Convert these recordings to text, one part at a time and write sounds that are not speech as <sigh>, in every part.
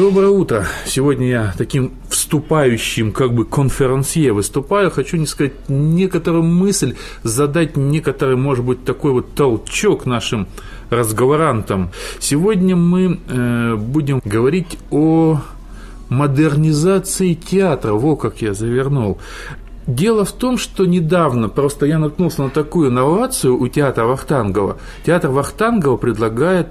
Доброе утро. Сегодня я таким вступающим как бы конферансье выступаю. Хочу не сказать некоторую мысль, задать некоторый, может быть, такой вот толчок нашим разговорантам. Сегодня мы э, будем говорить о модернизации театра. Во как я завернул. Дело в том, что недавно просто я наткнулся на такую инновацию у театра Вахтангова. Театр Вахтангова предлагает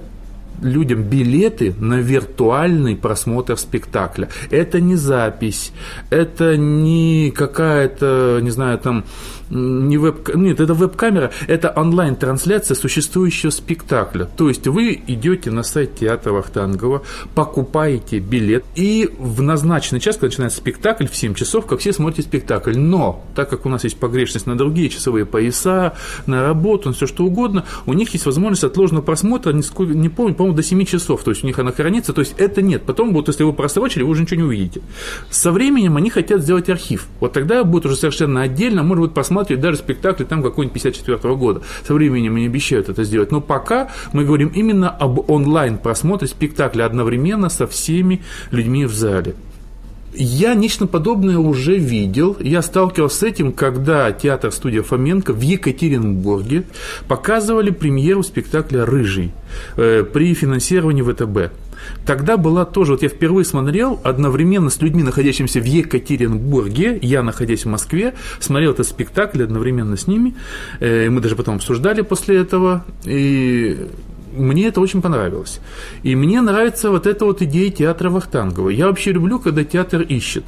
людям билеты на виртуальный просмотр спектакля. Это не запись, это не какая-то, не знаю, там не веб... Нет, это веб-камера, это онлайн-трансляция существующего спектакля. То есть вы идете на сайт театра Вахтангова, покупаете билет, и в назначенный час, когда начинается спектакль, в 7 часов, как все смотрите спектакль. Но, так как у нас есть погрешность на другие часовые пояса, на работу, на все что угодно, у них есть возможность отложенного просмотра, не, сколько, не помню, по-моему, до 7 часов. То есть у них она хранится, то есть это нет. Потом будут, если вы просрочили, вы уже ничего не увидите. Со временем они хотят сделать архив. Вот тогда будет уже совершенно отдельно, может быть, посмотреть даже спектакли там какой-нибудь 54 года. Со временем они обещают это сделать. Но пока мы говорим именно об онлайн-просмотре спектакля одновременно со всеми людьми в зале. Я нечто подобное уже видел. Я сталкивался с этим, когда театр-студия Фоменко в Екатеринбурге показывали премьеру спектакля «Рыжий» э, при финансировании ВТБ. Тогда была тоже, вот я впервые смотрел одновременно с людьми, находящимися в Екатеринбурге, я, находясь в Москве, смотрел этот спектакль одновременно с ними, э, мы даже потом обсуждали после этого, и мне это очень понравилось. И мне нравится вот эта вот идея театра Вахтангова. Я вообще люблю, когда театр ищет.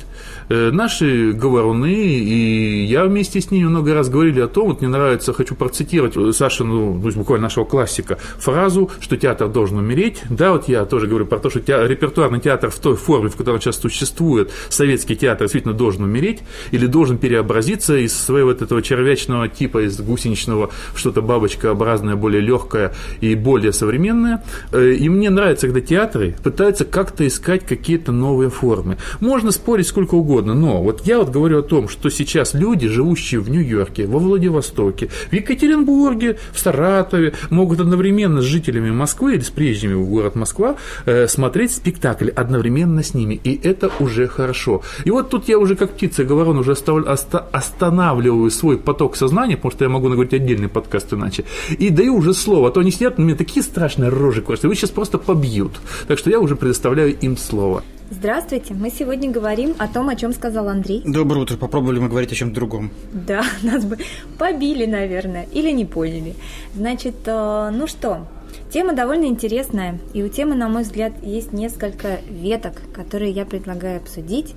Э, наши говоруны, и я вместе с ними много раз говорили о том, вот мне нравится, хочу процитировать Саша, ну, буквально нашего классика, фразу, что театр должен умереть. Да, вот я тоже говорю про то, что театр, репертуарный театр в той форме, в которой он сейчас существует, советский театр действительно должен умереть или должен переобразиться из своего вот этого червячного типа, из гусеничного что-то бабочкообразное, более легкое и более более современная. Э, и мне нравится, когда театры пытаются как-то искать какие-то новые формы. Можно спорить сколько угодно, но вот я вот говорю о том, что сейчас люди, живущие в Нью-Йорке, во Владивостоке, в Екатеринбурге, в Саратове, могут одновременно с жителями Москвы или с приезжими в город Москва э, смотреть спектакль одновременно с ними. И это уже хорошо. И вот тут я уже как птица говорю, уже останавливаю свой поток сознания, потому что я могу наговорить отдельный подкаст иначе, и даю уже слово. А то они сидят, у меня такие такие страшные рожи корчат, его сейчас просто побьют. Так что я уже предоставляю им слово. Здравствуйте, мы сегодня говорим о том, о чем сказал Андрей. Доброе утро, попробовали мы говорить о чем-то другом. Да, <laughs> нас бы побили, наверное, или не поняли. Значит, э, ну что, Тема довольно интересная, и у темы, на мой взгляд, есть несколько веток, которые я предлагаю обсудить.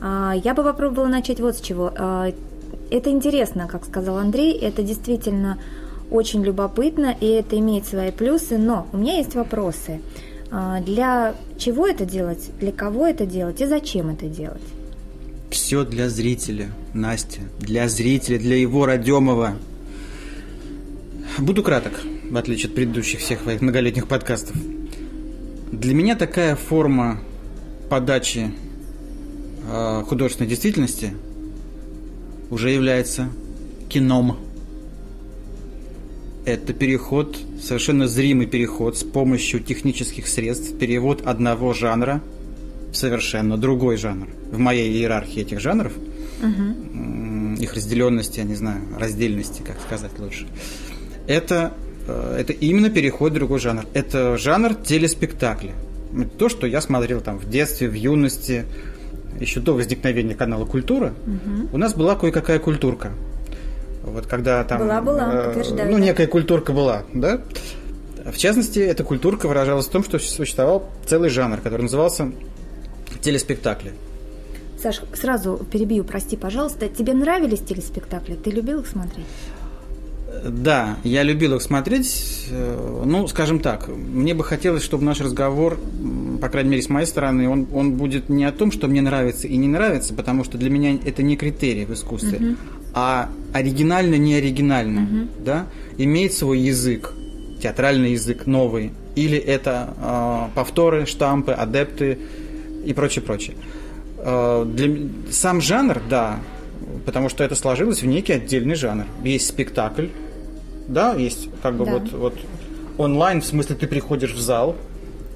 А, я бы попробовала начать вот с чего. А, это интересно, как сказал Андрей, это действительно очень любопытно, и это имеет свои плюсы, но у меня есть вопросы. А, для чего это делать, для кого это делать и зачем это делать? Все для зрителя, Настя, для зрителя, для его Родемова. Буду краток, в отличие от предыдущих всех своих многолетних подкастов. Для меня такая форма подачи э, художественной действительности уже является кином это переход, совершенно зримый переход с помощью технических средств, перевод одного жанра в совершенно другой жанр. В моей иерархии этих жанров, угу. их разделенности, я не знаю, раздельности, как сказать лучше, это, э, это именно переход в другой жанр. Это жанр телеспектакля. То, что я смотрел там в детстве, в юности, еще до возникновения канала «Культура», угу. у нас была кое-какая культурка – вот когда там... Была, была, э, подтверждаю. Ну, некая культурка была, да? В частности, эта культурка выражалась в том, что существовал целый жанр, который назывался телеспектакли. Саш, сразу перебью, прости, пожалуйста. Тебе нравились телеспектакли? Ты любил их смотреть? Да, я любил их смотреть. Э, ну, скажем так, мне бы хотелось, чтобы наш разговор, по крайней мере, с моей стороны, он, он будет не о том, что мне нравится и не нравится, потому что для меня это не критерий в искусстве, угу. а оригинально, не оригинально, угу. да, имеет свой язык, театральный язык новый, или это э, повторы, штампы, адепты и прочее, прочее. Э, для, сам жанр, да, потому что это сложилось в некий отдельный жанр. Есть спектакль, да, есть как бы да. вот, вот онлайн, в смысле ты приходишь в зал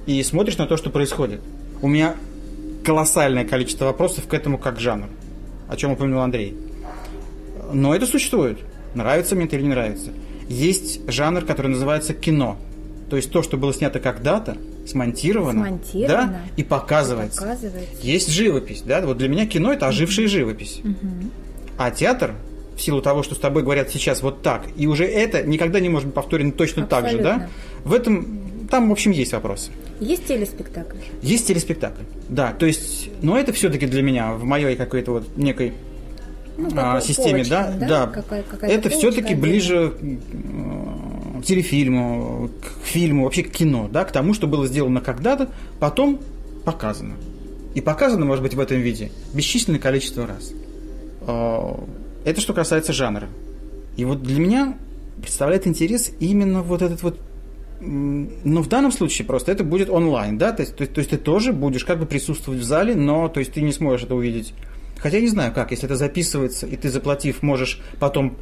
и смотришь на то, что происходит. У меня колоссальное количество вопросов к этому как жанру, о чем упомянул Андрей. Но это существует. Нравится мне это или не нравится. Есть жанр, который называется кино. То есть то, что было снято когда-то, смонтировано, смонтировано да, и показывается. показывается. Есть живопись, да. Вот для меня кино это ожившая живопись. Угу. А театр в силу того, что с тобой говорят сейчас вот так, и уже это никогда не может быть повторено точно Абсолютно. так же, да? В этом там, в общем, есть вопросы. Есть телеспектакль? Есть телеспектакль, да. То есть, но это все-таки для меня в моей какой-то вот некой ну, а, системе, полочка, да, да, какая, какая это все-таки ближе к телефильму, к фильму, вообще к кино, да, к тому, что было сделано когда-то, потом показано. И показано, может быть, в этом виде бесчисленное количество раз. А, это что касается жанра. И вот для меня представляет интерес именно вот этот вот но в данном случае просто это будет онлайн, да, то есть, то, то есть ты тоже будешь как бы присутствовать в зале, но то есть ты не сможешь это увидеть. Хотя я не знаю как, если это записывается, и ты заплатив, можешь потом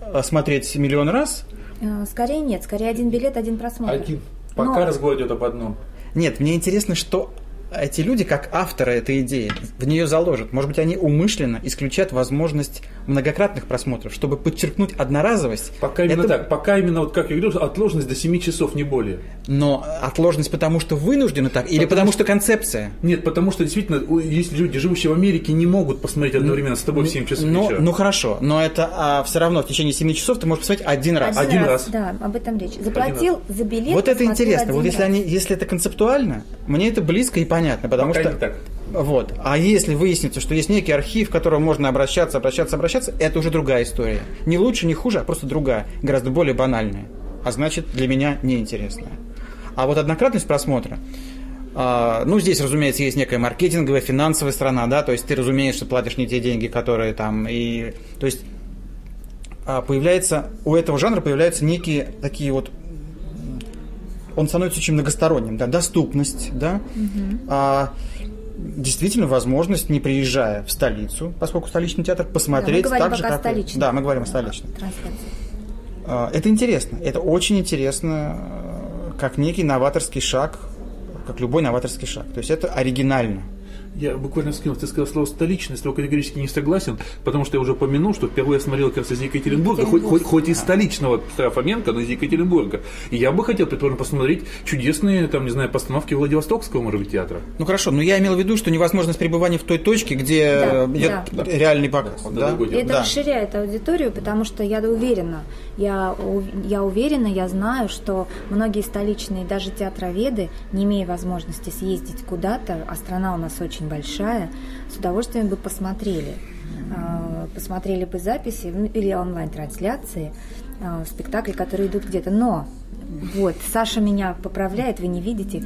э, смотреть миллион раз. Э, скорее нет, скорее один билет, один просмотр. Один. Пока но... разговор идет об одном. Нет, мне интересно, что эти люди, как авторы этой идеи, в нее заложат. Может быть, они умышленно исключат возможность многократных просмотров, чтобы подчеркнуть одноразовость. Пока именно это... так. Пока именно, вот как я говорю, отложенность до 7 часов, не более. Но отложенность потому, что вынуждены так, или потому, что... что концепция? Нет, потому что действительно, есть люди, живущие в Америке, не могут посмотреть одновременно с тобой в 7 часов ну, вечера. Ну хорошо, но это а, все равно в течение 7 часов ты можешь посмотреть один раз. Один, один раз. раз. Да, об этом речь. Заплатил за билет. Вот это интересно. Вот если, они, если это концептуально, мне это близко и понятно, потому Пока что... Не так. Вот. А если выяснится, что есть некий архив, к которому можно обращаться, обращаться, обращаться, это уже другая история. Не лучше, не хуже, а просто другая, гораздо более банальная. А значит, для меня неинтересная. А вот однократность просмотра, Uh, ну, здесь, разумеется, есть некая маркетинговая, финансовая сторона, да, то есть ты, разумеется, платишь не те деньги, которые там, и, то есть uh, появляется, у этого жанра появляются некие такие вот он становится очень многосторонним, да, доступность, да, угу. а, действительно возможность, не приезжая в столицу, поскольку столичный театр, посмотреть да, так же, как... Столичный. Да, мы говорим о столичном. А, это интересно, это очень интересно, как некий новаторский шаг, как любой новаторский шаг. То есть это оригинально. Я буквально скинул, ты сказал слово столичный, с тобой категорически не согласен, потому что я уже упомянул, что впервые я смотрел как раз из Екатеринбурга, хоть, хоть, хоть из столичного Фоменко, но из Екатеринбурга. И я бы хотел, предположим, посмотреть чудесные, там, не знаю, постановки Владивостокского, может быть, театра. Ну хорошо, но я имел в виду, что невозможность пребывания в той точке, где да, идет да. реальный показ. Да, да? Это да. расширяет аудиторию, потому что я уверена, я, я уверена, я знаю, что многие столичные, даже театроведы, не имея возможности съездить куда-то, а страна у нас очень большая, с удовольствием бы посмотрели. А, посмотрели бы записи ну, или онлайн-трансляции а, спектакли, которые идут где-то. Но вот, Саша меня поправляет, вы не видите,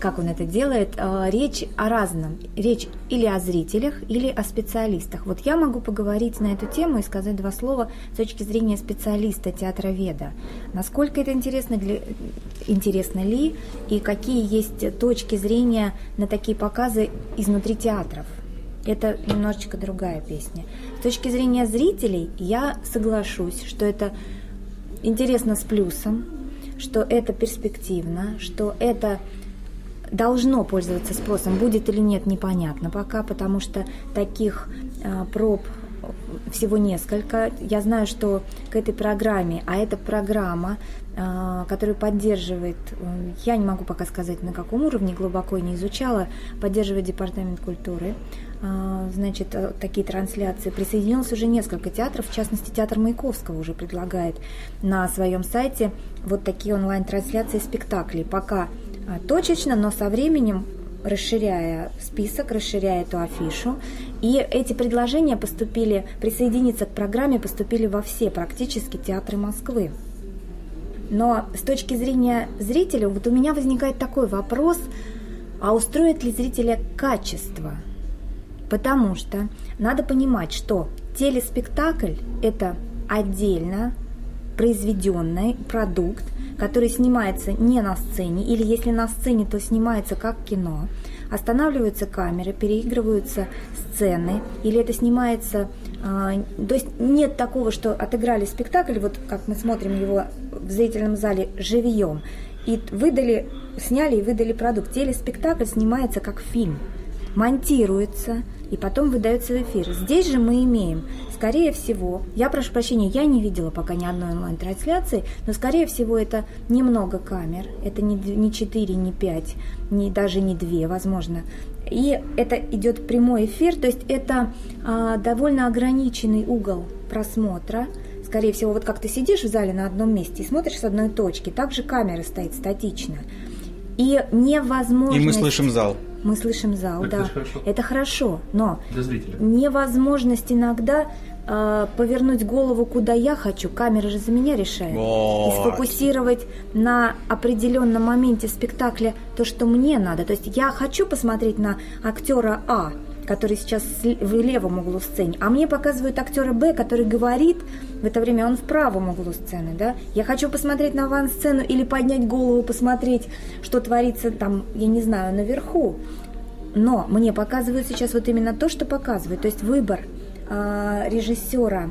как он это делает. А, речь о разном. Речь или о зрителях, или о специалистах. Вот я могу поговорить на эту тему и сказать два слова с точки зрения специалиста, театроведа. Насколько это интересно, для, интересно ли, и какие есть точки зрения на такие показы изнутри театров. Это немножечко другая песня. С точки зрения зрителей я соглашусь, что это интересно с плюсом, что это перспективно, что это должно пользоваться спросом. Будет или нет, непонятно пока, потому что таких э, проб всего несколько. Я знаю, что к этой программе, а эта программа, э, которую поддерживает, э, я не могу пока сказать на каком уровне, глубоко не изучала, поддерживает Департамент культуры. Э, значит, э, такие трансляции. Присоединилось уже несколько театров, в частности, театр Маяковского уже предлагает на своем сайте вот такие онлайн-трансляции спектаклей. Пока а, точечно, но со временем расширяя список, расширяя эту афишу. И эти предложения поступили, присоединиться к программе поступили во все практически театры Москвы. Но с точки зрения зрителя, вот у меня возникает такой вопрос, а устроит ли зрителя качество? Потому что надо понимать, что телеспектакль – это отдельно произведенный продукт, который снимается не на сцене, или если на сцене, то снимается как кино. Останавливаются камеры, переигрываются сцены, или это снимается... Э, то есть нет такого, что отыграли спектакль, вот как мы смотрим его в зрительном зале живьем, и выдали, сняли и выдали продукт. Телеспектакль снимается как фильм, монтируется и потом выдается в эфир. Здесь же мы имеем скорее всего, я прошу прощения, я не видела пока ни одной онлайн-трансляции, но скорее всего это немного камер, это не, не 4, не 5, не, даже не 2, возможно. И это идет прямой эфир, то есть это а, довольно ограниченный угол просмотра. Скорее всего, вот как ты сидишь в зале на одном месте и смотришь с одной точки, также камера стоит статично. И невозможно... И мы слышим зал. Мы слышим зал, Это да. хорошо. Это хорошо, но Для зрителя. невозможность иногда э, повернуть голову куда я хочу, камера же за меня решает. Вот. И сфокусировать на определенном моменте спектакля то, что мне надо. То есть я хочу посмотреть на актера А, который сейчас в левом углу сцены, а мне показывают актера Б, который говорит, в это время он в правом углу сцены, да. Я хочу посмотреть на авансцену или поднять голову, посмотреть, что творится там, я не знаю, наверху. Но мне показывают сейчас вот именно то, что показывают. То есть выбор а, режиссера,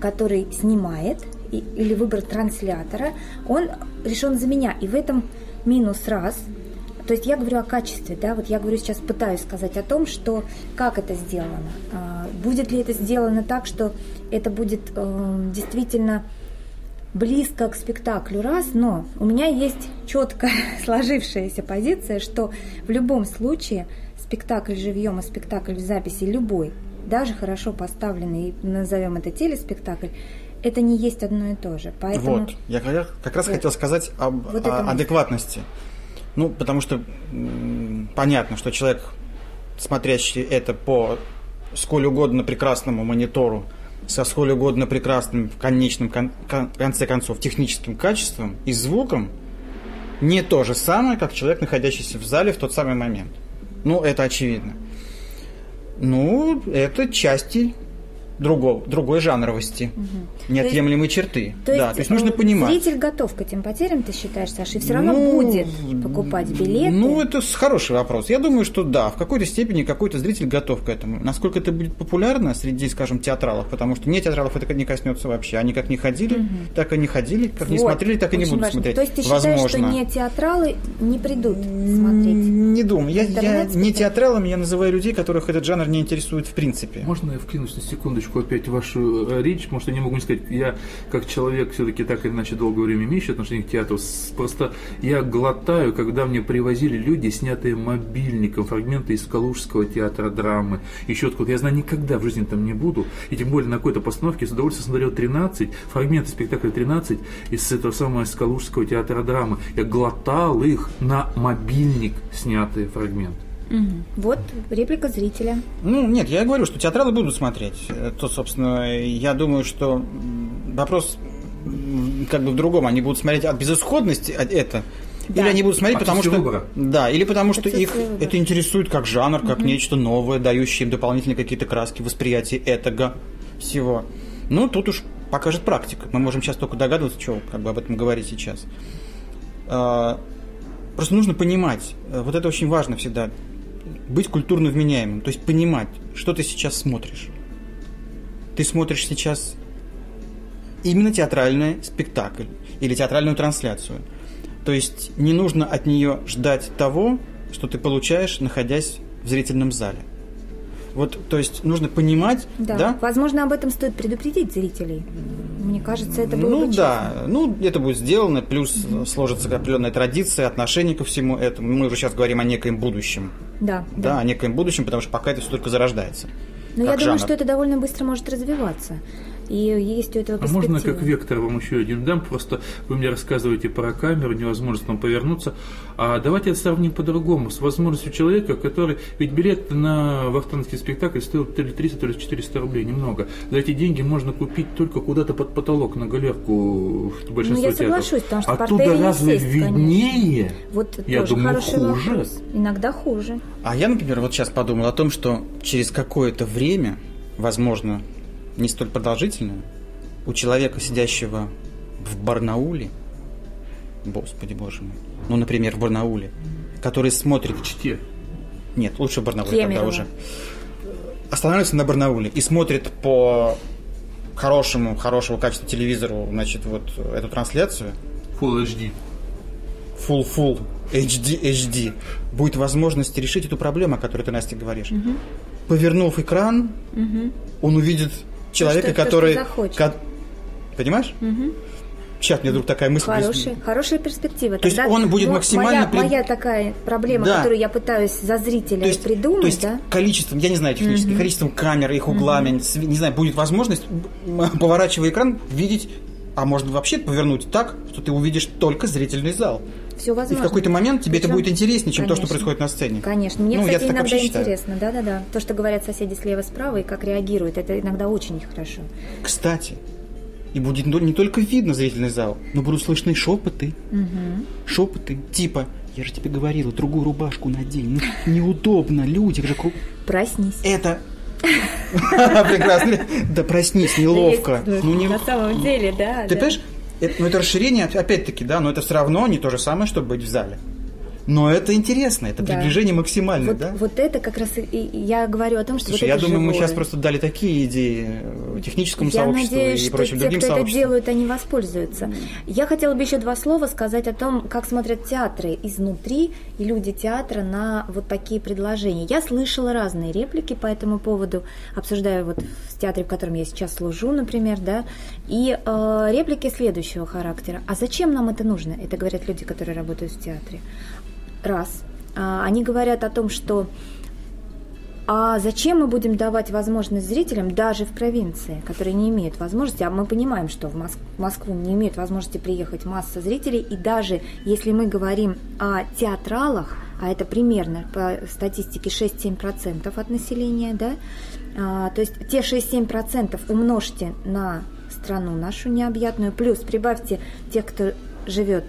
который снимает, и- или выбор транслятора, он решен за меня. И в этом минус раз. То есть я говорю о качестве, да, вот я говорю сейчас, пытаюсь сказать о том, что как это сделано. А, Будет ли это сделано так, что это будет э, действительно близко к спектаклю раз, но у меня есть четко <laughs> сложившаяся позиция, что в любом случае спектакль живьем и спектакль в записи любой, даже хорошо поставленный, назовем это телеспектакль, это не есть одно и то же. Поэтому Вот, я как раз Вот. хотел сказать об Вот о- это мысль. Ну, потому что понятно, что человек, смотрящий это по сколь угодно прекрасному монитору, со сколь угодно прекрасным в конечном кон- кон- конце концов техническим качеством и звуком, не то же самое, как человек, находящийся в зале в тот самый момент. Ну, это очевидно. Ну, это части другого, другой жанровости, неотъемлемые черты. То есть, да, то есть нужно э, понимать. Зритель готов к этим потерям, ты считаешь, Саша, и все равно Ну, будет покупать билеты. Ну, это хороший вопрос. Я думаю, что да, в какой-то степени какой-то зритель готов к этому. Насколько это будет популярно среди, скажем, театралов, потому что не театралов это не коснется вообще. Они как не ходили, так и не ходили, как не Вот, смотрели, так и не будут важно. смотреть. То есть ты считаешь, Возможно. что не театралы не придут смотреть? Не думаю. Я, я не театралами, я называю людей, которых этот жанр не интересует в принципе. Можно я вклинусь на секундочку опять в вашу э, речь, что я не могу не сказать, я как человек все-таки так или иначе долгое время имеющий отношение к театру, просто я глотаю, когда мне привозили люди, снятые мобильником, фрагменты из Калужского театра драмы, еще откуда. Я знаю, никогда в жизни там не буду, и тем более на какой-то постановке с удовольствием смотрел 13, фрагменты спектакля 13 из этого самого из Калужского театра драмы. Я глотал их на мобильник снятые фрагменты. Мгм. Вот реплика зрителя. Ну, нет, я говорю, что театралы будут смотреть. То, собственно, я думаю, что вопрос как бы в другом. Они будут смотреть от безысходности от это. Да. Или они будут смотреть, потому что... Выбора. Да, или потому что их выбора. это интересует как жанр, как нечто новое, дающее им дополнительные какие-то краски, восприятие этого всего. Ну, тут уж покажет практика. Мы можем сейчас только догадываться, что как бы об этом говорить сейчас. А, Просто нужно понимать, э, вот это очень важно всегда, быть культурно вменяемым, то есть понимать, что ты сейчас смотришь. Ты смотришь сейчас именно театральный спектакль или театральную трансляцию. То есть не нужно от нее ждать того, что ты получаешь, находясь в зрительном зале. Вот, то есть нужно понимать, Да. да, Возможно, об этом стоит предупредить зрителей. Мне кажется, это было ну бы да, ну это будет сделано, плюс сложится определенная традиция, отношение ко всему этому. Мы уже сейчас говорим о некоем будущем, честно. Да, да, о некоем будущем, потому что пока это все только зарождается. Но я как думаю, жанр. что это довольно быстро может развиваться. И есть у этого А можно как вектор вам еще один дам? Просто вы мне рассказываете про камеру, невозможность там повернуться. А давайте это сравним по-другому. С возможностью человека, который... Ведь билет на вахтанский спектакль стоил то ли 300, то ли 400 рублей, немного. За эти деньги можно купить только куда-то под потолок на галерку в большинстве Ну, я театров. соглашусь, потому что Оттуда разве сесть, виднее? Вот Я тоже думаю, хороший хуже. вопрос. Иногда хуже. А я, например, вот сейчас подумал о том, что через какое-то время, возможно, не столь продолжительное, у человека, сидящего в Барнауле, господи боже мой, ну, например, в Барнауле, который смотрит... В Чите. Нет, лучше в Барнауле Кемерово. тогда уже. Останавливается на Барнауле и смотрит по хорошему, хорошего качества телевизору, значит, вот эту трансляцию, Full HD. full full HD HD, будет возможность решить эту проблему, о которой ты, Настя, говоришь. Повернув экран, он увидит человека, что- то, что который... ко- Понимаешь? Сейчас мне вдруг такая мысль... Хорошая, хорошая перспектива. То есть он будет максимально Моя, пред- моя такая проблема, Да. которую я пытаюсь за зрителя То есть, придумать, то есть да? количеством, я не знаю технически, количеством камер, их углами, св- не знаю, будет возможность, поворачивая экран, видеть, а можно вообще повернуть так, что ты увидишь только зрительный зал. Все И возможно. в какой-то момент тебе это Причем- будет интереснее, чем то, что Конечно. происходит на сцене. Конечно. Мне, Ну, я кстати, так иногда интересно. Да-да-да. То, что говорят соседи слева справа и как реагируют, это иногда очень хорошо. Кстати, и будет не тол- не только видно зрительный зал, но будут слышны шепоты. Шепоты типа «Я же тебе говорила, другую рубашку надень, ну, неудобно, люди же...» кру-». Проснись. Это... <laughs> Прекрасно. Да проснись, неловко. Ну, не- На самом деле, да. Ты понимаешь, это, ну, это расширение, опять-таки, да, но это все равно не то же самое, чтобы быть в зале. Но это интересно, это Да. приближение максимальное, Вот, да? вот это как раз и, я говорю о том, что Слушай, вот я думаю, мы живое. сейчас просто дали такие идеи э, техническому Я сообществу надеюсь, и что прочим те, другим кто это сообществам. делают, они воспользуются. Я хотела бы еще два слова сказать о том, как смотрят театры изнутри и люди театра на вот такие предложения. Я слышала разные реплики по этому поводу, обсуждаю вот в театре, в котором я сейчас служу, например, да, и э, реплики следующего характера. А зачем нам это нужно? Это говорят люди, которые работают в театре. Раз. А, Они говорят о том, что а зачем мы будем давать возможность зрителям даже в провинции, которые не имеют возможности, а мы понимаем, что в Моск- в Москву не имеют возможности приехать масса зрителей, и даже если мы говорим о театралах, а это примерно по статистике 6-7% от населения, да, а, то есть те 6-7% умножьте на страну нашу необъятную, плюс прибавьте тех, кто живет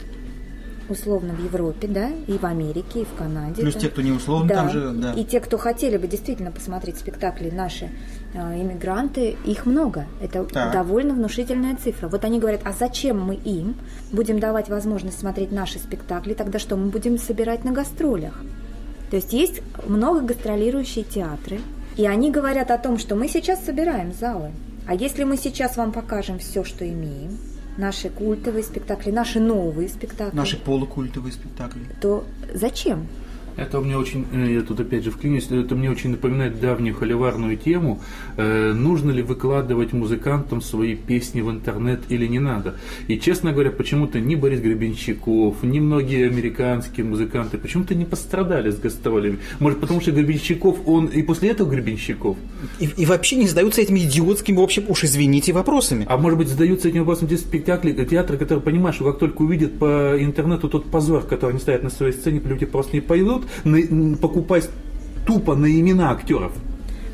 условно в Европе, да, и в Америке, и в Канаде. Плюс да. те, кто не условно Да. там живет, да. И те, кто хотели бы действительно посмотреть спектакли наши э, иммигранты, их много. Это Так. довольно внушительная цифра. Вот они говорят, а зачем мы им будем давать возможность смотреть наши спектакли, тогда что мы будем собирать на гастролях? То есть есть много гастролирующие театры, и они говорят о том, что мы сейчас собираем залы. А если мы сейчас вам покажем все, что имеем, наши культовые спектакли, наши новые спектакли, Наши полукультовые спектакли. то зачем? Это мне очень, э, я тут опять же вклинюсь, это мне очень напоминает давнюю холиварную тему. Э, нужно ли выкладывать музыкантам свои песни в интернет или не надо? И, честно говоря, почему-то ни Борис Гребенщиков, ни многие американские музыканты почему-то не пострадали с гастролями. Может, потому что Гребенщиков, он и после этого Гребенщиков? И, и вообще не задаются этими идиотскими, в общем, уж извините, вопросами. А может быть, задаются этим вопросом те спектакли, театры, которые понимают, что как только увидят по интернету тот позор, который они ставят на своей сцене, люди просто не пойдут на- покупать тупо на имена актеров.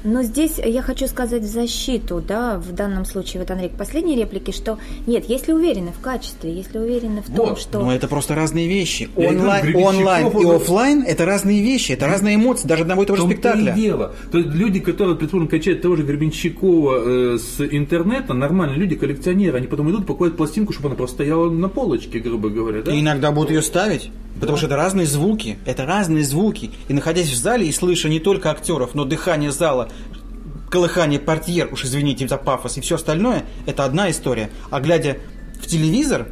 Но здесь я хочу сказать в защиту, да, в данном случае, вот, Андрей, к последней реплике, что нет, если уверены в качестве, если уверены в том, Вот, что... Но это просто разные вещи. Онлайн, онлайн и офлайн это разные вещи, это разные эмоции, даже одного и того же спектакля. и дело. То есть люди, которые, предположим, качают того же Гребенщикова э, с интернета, нормальные люди, коллекционеры, они потом идут, покупают пластинку, чтобы она просто стояла на полочке, грубо говоря. Да? И иногда будут ее ставить, потому что это разные звуки, это разные звуки. И находясь в зале и слыша не только актеров, но дыхание зала, колыхание портьер, уж извините за пафос, и все остальное, это одна история. А глядя в телевизор,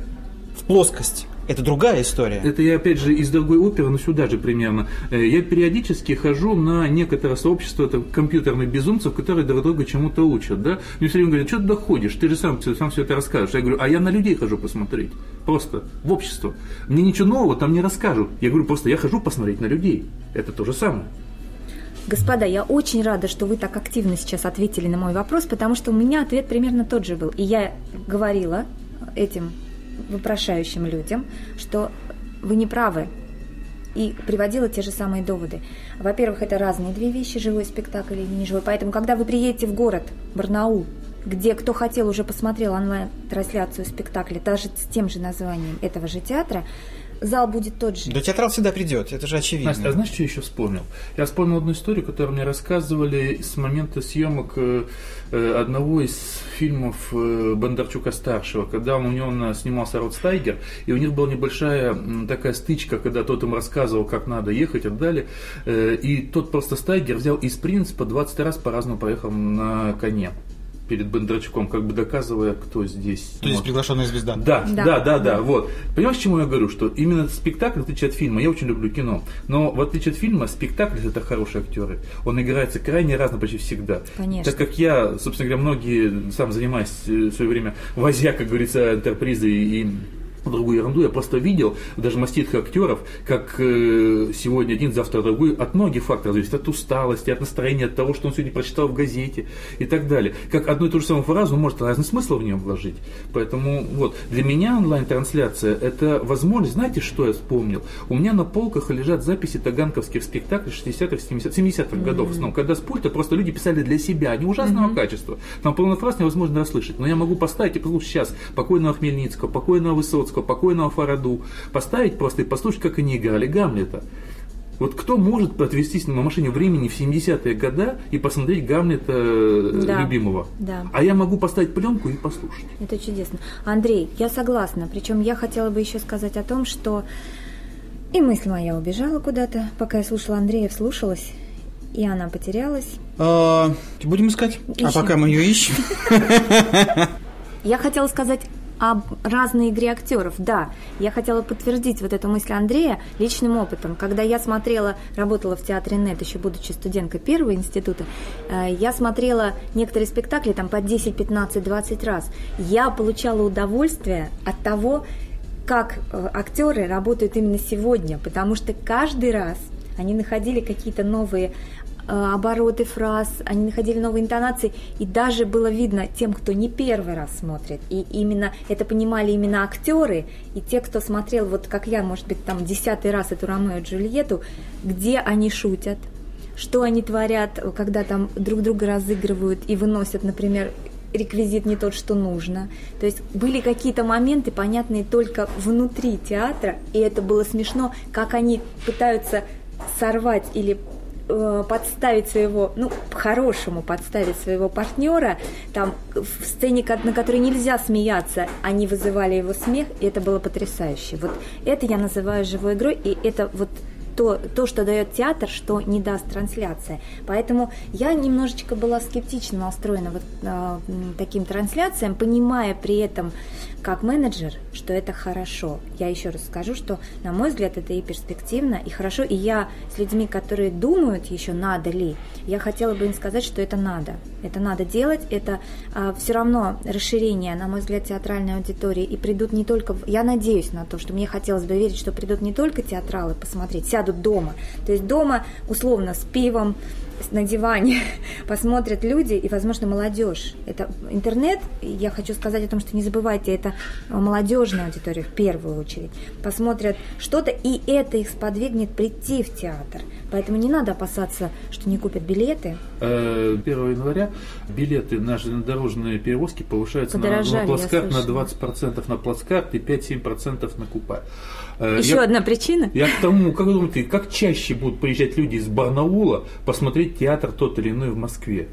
в плоскость, это другая история. Это я опять же из другой оперы, но сюда же примерно. Э, Я периодически хожу на некоторое сообщество там, компьютерных безумцев, которые друг друга чему-то учат. Да? Мне все время говорят, что ты доходишь, ты же сам, сам все это расскажешь. Я говорю, а я на людей хожу посмотреть. Просто в общество. Мне ничего нового там не расскажут. Я говорю, просто я хожу посмотреть на людей. Это то же самое. Господа, я очень рада, что вы так активно сейчас ответили на мой вопрос, потому что у меня ответ примерно тот же был. И я говорила этим вопрошающим людям, что вы не правы. И приводила те же самые доводы. Во-первых, это разные две вещи, живой спектакль или не живой. Поэтому, когда вы приедете в город Барнаул, где кто хотел уже посмотрел онлайн-трансляцию спектакля, даже с тем же названием этого же театра, зал будет тот же. Да театрал всегда придет, это же очевидно. Настя, а знаешь, что я еще вспомнил? Я вспомнил одну историю, которую мне рассказывали с момента съемок э, э, одного из фильмов э, Бондарчука-старшего, когда у него снимался Род Стайгер, и у них была небольшая такая стычка, когда тот им рассказывал, как надо ехать и так далее, и тот просто Стайгер взял из принципа 20 раз по-разному проехал на коне перед Бондарчуком, как бы доказывая, кто здесь. То есть приглашенная звезда. Да, да, да, да, да, вот. Понимаешь, чему я говорю? Что именно спектакль, в отличие от фильма, я очень люблю кино, но в отличие от фильма, спектакль это хорошие актеры. Он играется крайне разно почти всегда. Конечно. Так как я, собственно говоря, многие, сам занимаюсь э, в свое время, возя, как говорится, интерпризы и другую ерунду. Я просто видел даже маститых актеров, как э, сегодня один, завтра другой, от многих факторов зависит, от усталости, от настроения, от того, что он сегодня прочитал в газете и так далее. Как одну и ту же самую фразу, он может разный смысл в нее вложить. Поэтому вот, для меня онлайн-трансляция – это возможность, знаете, что я вспомнил? У меня на полках лежат записи таганковских спектаклей 60-х, 70-х, 70-х mm-hmm. годов. Ну, когда с пульта просто люди писали для себя, они ужасного mm-hmm. качества. Там полный фраз невозможно расслышать. Но я могу поставить и послушать сейчас покойного Хмельницкого, покойного Высоцкого, Высоцкого, покойного Фараду, поставить просто и послушать, как они играли Гамлета. Вот кто может отвестись на машине времени в 70-е годы и посмотреть Гамлета э, да, любимого? Да. А я могу поставить пленку и послушать. Это чудесно. Андрей, я согласна. Причем я хотела бы еще сказать о том, что и мысль моя убежала куда-то, пока я слушала Андрея, вслушалась, и она потерялась. А, будем искать. Ищем. А пока мы ее ищем. Я хотела сказать об разной игре актеров. Да, я хотела подтвердить вот эту мысль Андрея личным опытом. Когда я смотрела, работала в театре НЕТ, еще будучи студенткой первого института, э, я смотрела некоторые спектакли там по 10, 15, 20 раз. Я получала удовольствие от того, как э, актеры работают именно сегодня, потому что каждый раз они находили какие-то новые обороты фраз, они находили новые интонации, и даже было видно тем, кто не первый раз смотрит, и именно это понимали именно актеры, и те, кто смотрел, вот как я, может быть, там десятый раз эту Ромео и Джульетту, где они шутят, что они творят, когда там друг друга разыгрывают и выносят, например, реквизит не тот, что нужно. То есть были какие-то моменты, понятные только внутри театра, и это было смешно, как они пытаются сорвать или Э, подставить своего, ну, по-хорошему подставить своего партнера, там, в сцене, на которой нельзя смеяться, они вызывали его смех, и это было потрясающе. Вот это я называю живой игрой, и это вот то, то, что дает театр, что не даст трансляция. Поэтому я немножечко была скептично настроена вот э, таким трансляциям, понимая при этом, как менеджер, что это хорошо. Я еще раз скажу, что, на мой взгляд, это и перспективно, и хорошо. И я с людьми, которые думают еще, надо ли, я хотела бы им сказать, что это надо. Это надо делать, это а, все равно расширение, на мой взгляд, театральной аудитории. И придут не только... Я надеюсь на то, что мне хотелось бы верить, что придут не только театралы посмотреть, сядут дома. То есть дома, условно, с пивом, на диване <laughs> посмотрят люди и, возможно, молодежь. Это интернет, я хочу сказать о том, что не забывайте, это молодежная аудитория в первую очередь. Посмотрят что-то, и это их сподвигнет прийти в театр. Поэтому не надо опасаться, что не купят билеты. 1 э, января билеты на железнодорожные перевозки повышаются на, на плацкарт на 20% на плацкарт и 5-7% на купе. Э, Еще я, одна причина? Я к тому, как думаете, как чаще будут приезжать люди из Барнаула посмотреть театр тот или иной в Москве?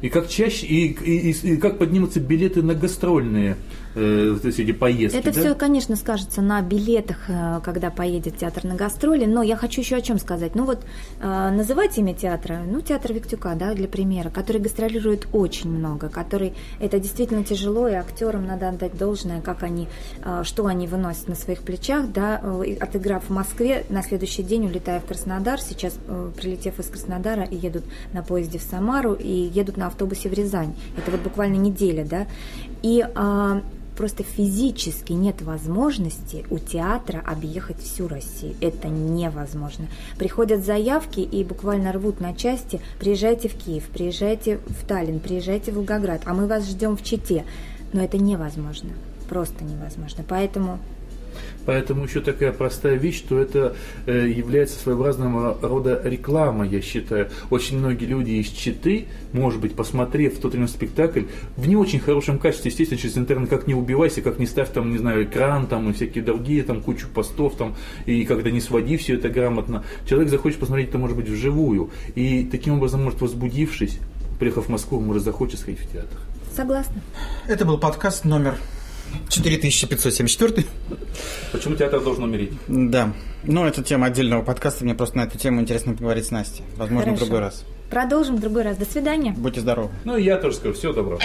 И как чаще, и, и, и, и как поднимутся билеты на гастрольные э, эти поездки. Это да? все, конечно, скажется на билетах, э, когда поедет театр на гастроли, но я хочу еще о чем сказать. Ну вот, э, называть имя театра, ну, театр Виктюка, да, для примера, который гастролирует очень много, который, это действительно тяжело, и актерам надо отдать должное, как они, э, что они выносят на своих плечах, да, отыграв в Москве, на следующий день улетая в Краснодар, сейчас, прилетев из Краснодара, и едут на поезде в Самару, и едут на автобусе в Рязань. Это вот буквально неделя, да, и просто физически нет возможности у театра объехать всю Россию. Это невозможно. Приходят заявки и буквально рвут на части. Приезжайте в Киев, приезжайте в Таллин, приезжайте в Волгоград, а мы вас ждем в Чите. Но это невозможно. Просто невозможно. Поэтому Поэтому еще такая простая вещь, что это э, является своеобразного рода реклама, я считаю. Очень многие люди из Читы, может быть, посмотрев тот или иной спектакль, в не очень хорошем качестве, естественно, через интернет, как не убивайся, как не ставь там, не знаю, экран там и всякие другие, там кучу постов там, и когда не своди все это грамотно. Человек захочет посмотреть это, может быть, вживую. И таким образом, может, возбудившись, приехав в Москву, может, захочет сходить в театр. Согласна. Это был подкаст номер 4574. Почему театр должен умереть? Да. Но это тема отдельного подкаста. Мне просто на эту тему интересно поговорить с Настей. Возможно, Хорошо. в другой раз. Продолжим в другой раз. До свидания. Будьте здоровы. Ну и я тоже скажу, всего доброго.